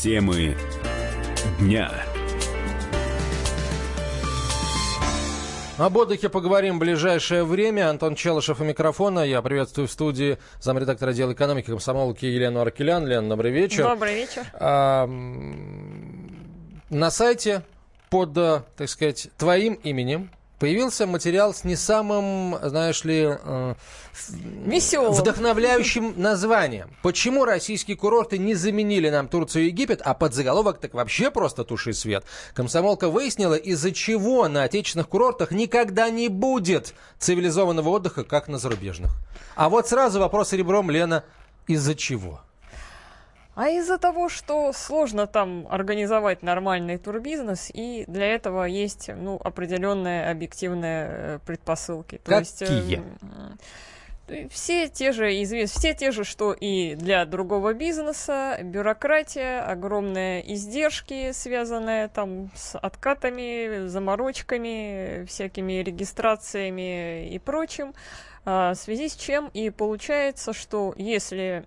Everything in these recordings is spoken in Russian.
Темы дня. Об отдыхе поговорим в ближайшее время. Антон Челышев у микрофона. Я приветствую в студии замредактора отдела экономики комсомолки Елену Аркелян. Лен, добрый вечер. Добрый вечер. А, на сайте под, так сказать, твоим именем появился материал с не самым, знаешь ли, э, Веселым. вдохновляющим названием. Почему российские курорты не заменили нам Турцию и Египет, а под заголовок так вообще просто туши свет. Комсомолка выяснила, из-за чего на отечественных курортах никогда не будет цивилизованного отдыха, как на зарубежных. А вот сразу вопрос ребром, Лена, из-за чего? А из-за того, что сложно там организовать нормальный турбизнес, и для этого есть ну, определенные объективные э, предпосылки. То Какие? Есть, все те же известны, все те же, что и для другого бизнеса, бюрократия, огромные издержки, связанные там с откатами, заморочками, всякими регистрациями и прочим, а, в связи с чем и получается, что если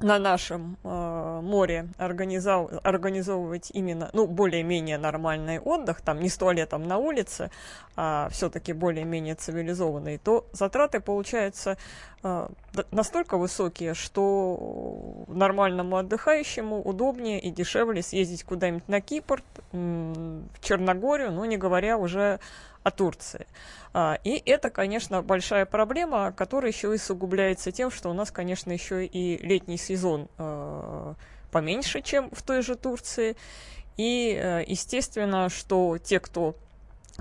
на нашем э, море организов, организовывать именно, ну, более-менее нормальный отдых, там не с туалетом на улице, а все-таки более-менее цивилизованный, то затраты получаются э, настолько высокие, что нормальному отдыхающему удобнее и дешевле съездить куда-нибудь на Кипр, в Черногорию, ну, не говоря уже о Турции. А, и это, конечно, большая проблема, которая еще и сугубляется тем, что у нас, конечно, еще и летний сезон а, поменьше, чем в той же Турции. И, э, естественно, что те, кто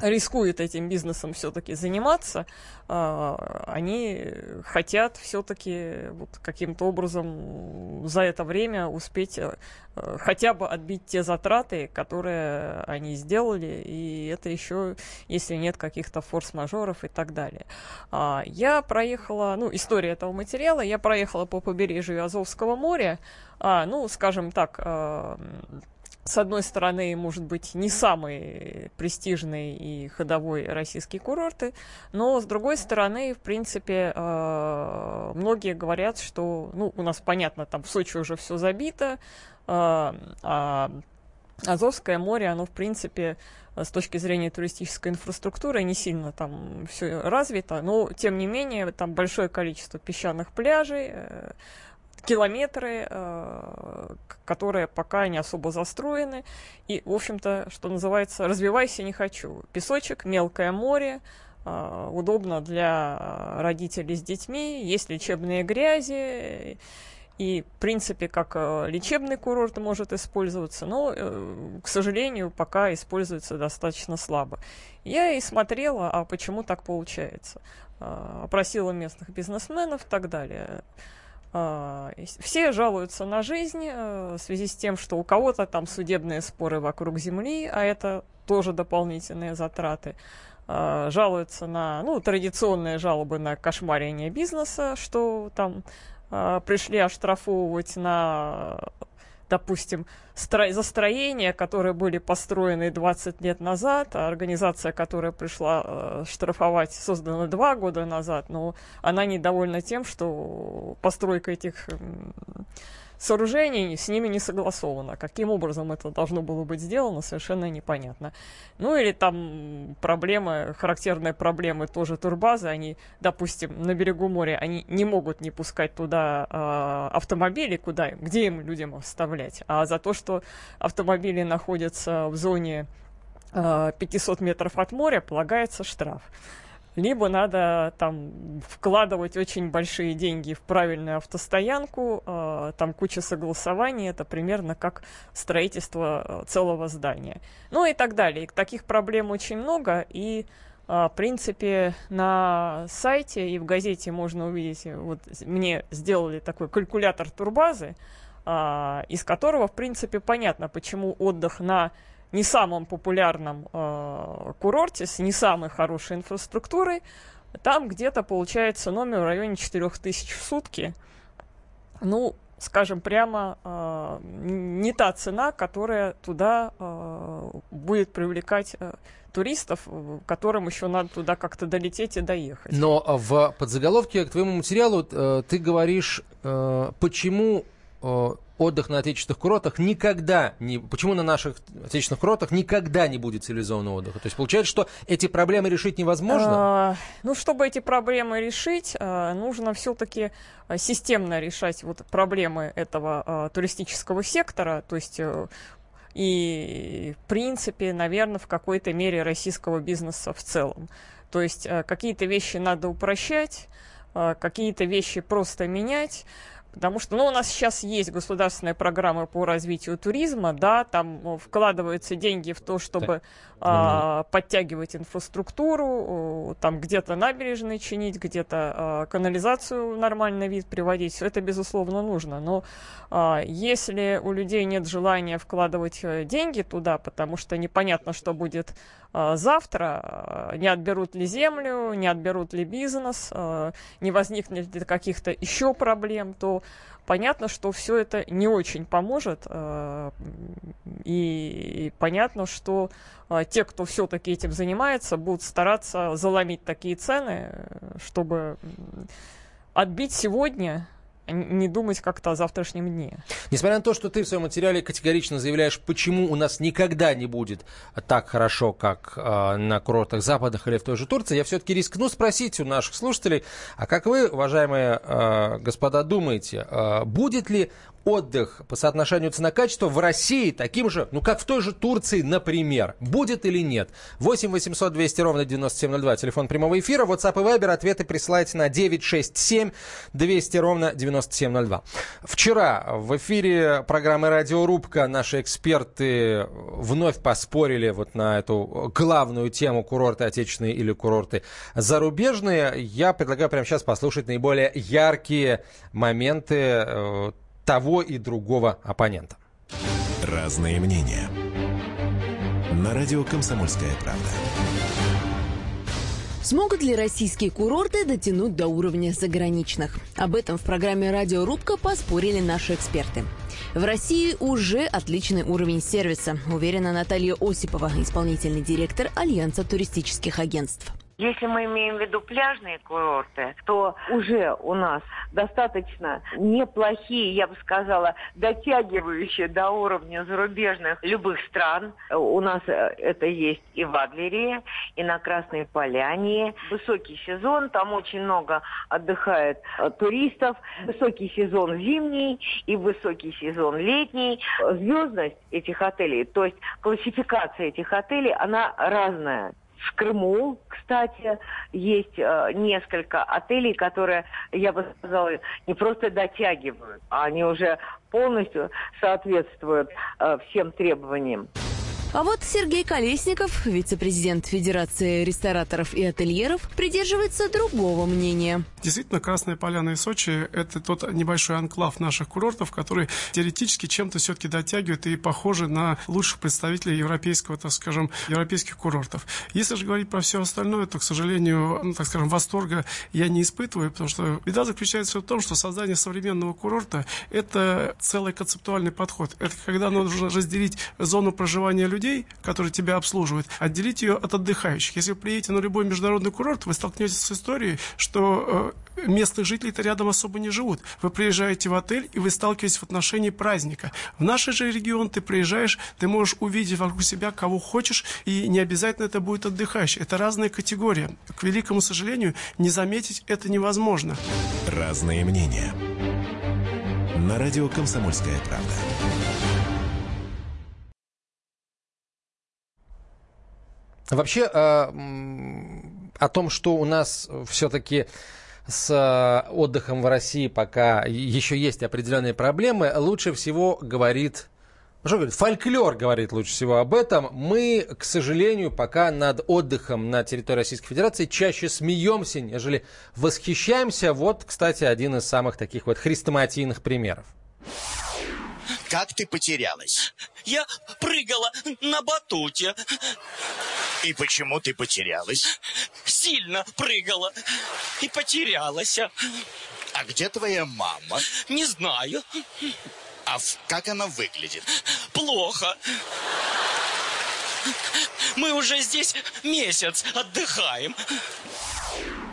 рискует этим бизнесом все-таки заниматься, а, они хотят все-таки вот каким-то образом за это время успеть э, хотя бы отбить те затраты, которые они сделали, и это еще, если нет каких-то форс-мажоров и так далее. А, я проехала, ну, история этого материала, я проехала по побережью Азовского моря, а, ну, скажем так, с одной стороны, может быть, не самый престижный и ходовой российские курорты, но с другой стороны, в принципе, э, многие говорят, что, ну, у нас, понятно, там в Сочи уже все забито, э, а Азовское море, оно, в принципе, с точки зрения туристической инфраструктуры не сильно там все развито, но, тем не менее, там большое количество песчаных пляжей, э, километры, э, которые пока не особо застроены. И, в общем-то, что называется, развивайся не хочу. Песочек, мелкое море, э, удобно для родителей с детьми, есть лечебные грязи, и, в принципе, как э, лечебный курорт может использоваться, но, к сожалению, пока используется достаточно слабо. Я и смотрела, а почему так получается. Опросила местных бизнесменов и так далее. А, все жалуются на жизнь э, в связи с тем, что у кого-то там судебные споры вокруг земли, а это тоже дополнительные затраты. А, жалуются на, ну, традиционные жалобы на кошмарение бизнеса, что там а, пришли оштрафовывать на допустим, стро- застроения, которые были построены 20 лет назад, а организация, которая пришла э, штрафовать, создана два года назад, но она недовольна тем, что постройка этих э, сооружений с ними не согласовано. Каким образом это должно было быть сделано, совершенно непонятно. Ну или там проблемы, характерные проблемы тоже турбазы, они, допустим, на берегу моря, они не могут не пускать туда э, автомобили, куда, где им людям оставлять, а за то, что автомобили находятся в зоне 500 метров от моря, полагается штраф либо надо там вкладывать очень большие деньги в правильную автостоянку, э, там куча согласований, это примерно как строительство э, целого здания. Ну и так далее. Таких проблем очень много, и э, в принципе, на сайте и в газете можно увидеть, вот мне сделали такой калькулятор турбазы, из которого, в принципе, понятно, почему отдых на не самом популярном э, курорте с не самой хорошей инфраструктурой, там где-то получается номер в районе 4000 в сутки. Ну, скажем прямо, э, не та цена, которая туда э, будет привлекать э, туристов, которым еще надо туда как-то долететь и доехать. Но в подзаголовке к твоему материалу э, ты говоришь, э, почему отдых на отечественных курортах никогда не... Почему на наших отечественных курортах никогда не будет цивилизованного отдыха? То есть получается, что эти проблемы решить невозможно? А, ну, чтобы эти проблемы решить, а, нужно все-таки а, системно решать вот проблемы этого туристического сектора, то есть э, и, в принципе, наверное, в какой-то мере российского бизнеса в целом. То есть какие-то вещи надо упрощать, какие-то вещи просто менять, Потому что, ну, у нас сейчас есть государственная программа по развитию туризма, да, там ну, вкладываются деньги в то, чтобы а, подтягивать инфраструктуру, там где-то набережные чинить, где-то а, канализацию в нормальный вид приводить. Все это, безусловно, нужно. Но а, если у людей нет желания вкладывать э, деньги туда, потому что непонятно, что будет завтра, а, не отберут ли землю, не отберут ли бизнес, а, не возникнет ли каких-то еще проблем, то понятно, что все это не очень поможет. И понятно, что те, кто все-таки этим занимается, будут стараться заломить такие цены, чтобы отбить сегодня не думать как-то о завтрашнем дне. Несмотря на то, что ты в своем материале категорично заявляешь, почему у нас никогда не будет так хорошо, как э, на курортах западных или в той же Турции, я все-таки рискну спросить у наших слушателей, а как вы, уважаемые э, господа, думаете, э, будет ли отдых по соотношению цена-качество в России таким же, ну как в той же Турции, например. Будет или нет? 8 800 200 ровно 9702, телефон прямого эфира, WhatsApp и Viber, ответы присылайте на 967 200 ровно 9702. Вчера в эфире программы «Радиорубка» наши эксперты вновь поспорили вот на эту главную тему курорты отечественные или курорты зарубежные. Я предлагаю прямо сейчас послушать наиболее яркие моменты э, того и другого оппонента. Разные мнения. На радио «Комсомольская правда». Смогут ли российские курорты дотянуть до уровня заграничных? Об этом в программе «Радиорубка» поспорили наши эксперты. В России уже отличный уровень сервиса, уверена Наталья Осипова, исполнительный директор Альянса туристических агентств. Если мы имеем в виду пляжные курорты, то уже у нас достаточно неплохие, я бы сказала, дотягивающие до уровня зарубежных любых стран. У нас э, это есть и в Адлере, и на Красной Поляне. Высокий сезон, там очень много отдыхает э, туристов. Высокий сезон зимний и высокий сезон летний. Звездность этих отелей, то есть классификация этих отелей, она разная. В Крыму, кстати, есть э, несколько отелей, которые, я бы сказала, не просто дотягивают, а они уже полностью соответствуют э, всем требованиям. А вот Сергей Колесников, вице-президент Федерации рестораторов и ательеров, придерживается другого мнения. Действительно, Красная Поляна и Сочи – это тот небольшой анклав наших курортов, который теоретически чем-то все-таки дотягивает и похожи на лучших представителей европейского, так скажем, европейских курортов. Если же говорить про все остальное, то, к сожалению, ну, так скажем, восторга я не испытываю, потому что беда заключается в том, что создание современного курорта – это целый концептуальный подход. Это когда нужно разделить зону проживания людей людей, которые тебя обслуживают, отделить ее от отдыхающих. Если вы приедете на любой международный курорт, вы столкнетесь с историей, что э, местных жителей-то рядом особо не живут. Вы приезжаете в отель, и вы сталкиваетесь в отношении праздника. В наш же регион ты приезжаешь, ты можешь увидеть вокруг себя кого хочешь, и не обязательно это будет отдыхающий. Это разная категория. К великому сожалению, не заметить это невозможно. Разные мнения. На радио «Комсомольская правда». Вообще, э, о том, что у нас все-таки с э, отдыхом в России пока еще есть определенные проблемы, лучше всего говорит что говорит? Фольклор говорит лучше всего об этом. Мы, к сожалению, пока над отдыхом на территории Российской Федерации чаще смеемся, нежели восхищаемся. Вот, кстати, один из самых таких вот хрестоматийных примеров. Как ты потерялась? Я прыгала на батуте. И почему ты потерялась? Сильно прыгала и потерялась. А где твоя мама? Не знаю. А как она выглядит? Плохо. Мы уже здесь месяц отдыхаем.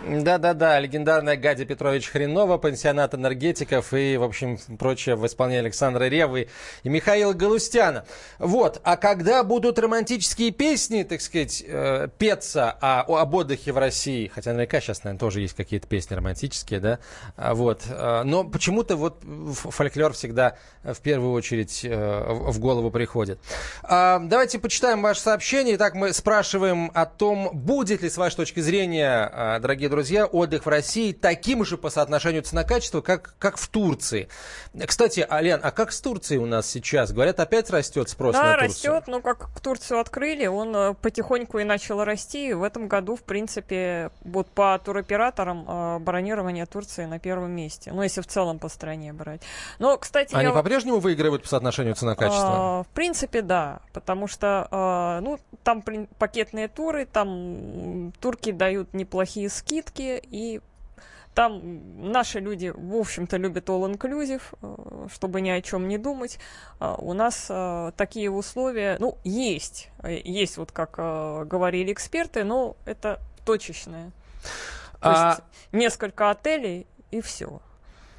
Да-да-да, легендарная Гадя Петрович Хренова, пансионат энергетиков и, в общем, прочее в исполнении Александра Ревы и Михаила Галустяна. Вот, а когда будут романтические песни, так сказать, э, петься о, об отдыхе в России, хотя наверняка сейчас, наверное, тоже есть какие-то песни романтические, да, А, вот, э, но почему-то вот фольклор всегда в первую очередь э, в голову приходит. А, Давайте почитаем ваше сообщение. Итак, мы спрашиваем о том, будет ли, с вашей точки зрения, а, дорогие друзья, отдых в России таким же по соотношению цена-качество, как, как в Турции. Кстати, Ален, а как с Турцией у нас сейчас? Говорят, опять растет спрос Да, на Турцию? растет, но как Турцию открыли, он э, потихоньку и начал расти. И в этом году, в принципе, вот по туроператорам э, бронирование Турции на первом месте. Ну, если в целом по стране брать. Но, кстати, Они я... по-прежнему выигрывают по соотношению цена-качество? А, В принципе, да, потому что, а, ну, там пакетные туры, там турки дают неплохие скидки, и там наши люди, в общем-то, любят all-inclusive, э, чтобы ни о чем не думать. А У нас э, такие условия, ну, есть, Э, есть вот как говорили эксперты, но это точечное. То А- есть несколько отелей и все.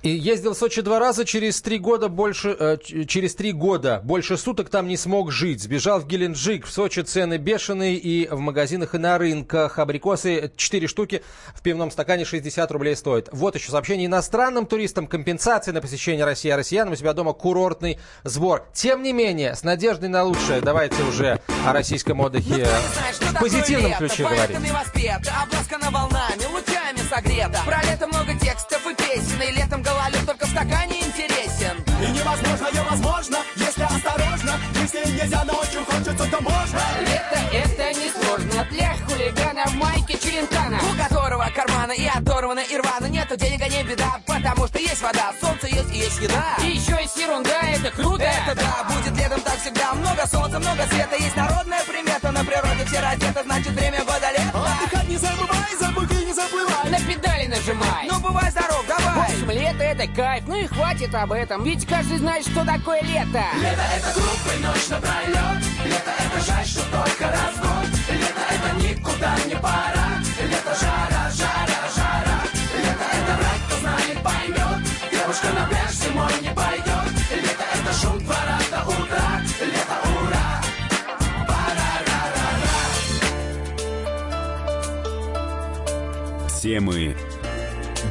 И ездил в Сочи два раза, через три года больше, э, через три года больше суток там не смог жить. Сбежал в Геленджик. В Сочи цены бешеные и в магазинах, и на рынках. Абрикосы 4 штуки в пивном стакане 60 рублей стоит. Вот еще сообщение иностранным туристам. Компенсации на посещение России, а россиянам у себя дома курортный сбор. Тем не менее, с надеждой на лучшее, давайте уже о российском отдыхе в позитивном ключе говорить. Согрета. Про лето много текстов и песен И летом гололед только в стакане интересен. И невозможно, я возможно, если осторожно. Если нельзя, но очень хочется, то можно. Лето это не сложно Для хулигана в майке Челентана У которого кармана и оторвана и рвана Нету денег, а не беда Потому что есть вода, солнце есть и есть еда. И еще есть ерунда, это круто. Это да, будет летом так всегда. Много солнца, много света Есть народная примета. На природе все раздеты, значит время нажимай. Ну бывай здоров, давай. В общем, лето это кайф, ну и хватит об этом. Ведь каждый знает, что такое лето. Лето это глупый ночь напролет Лето это жаль, что только разгон Лето это никуда не пора. Лето жара, жара, жара. Лето это враг, кто знает, поймет Девушка на пляж зимой не пойдет Лето это шум двора до утра. Лето ура! Темы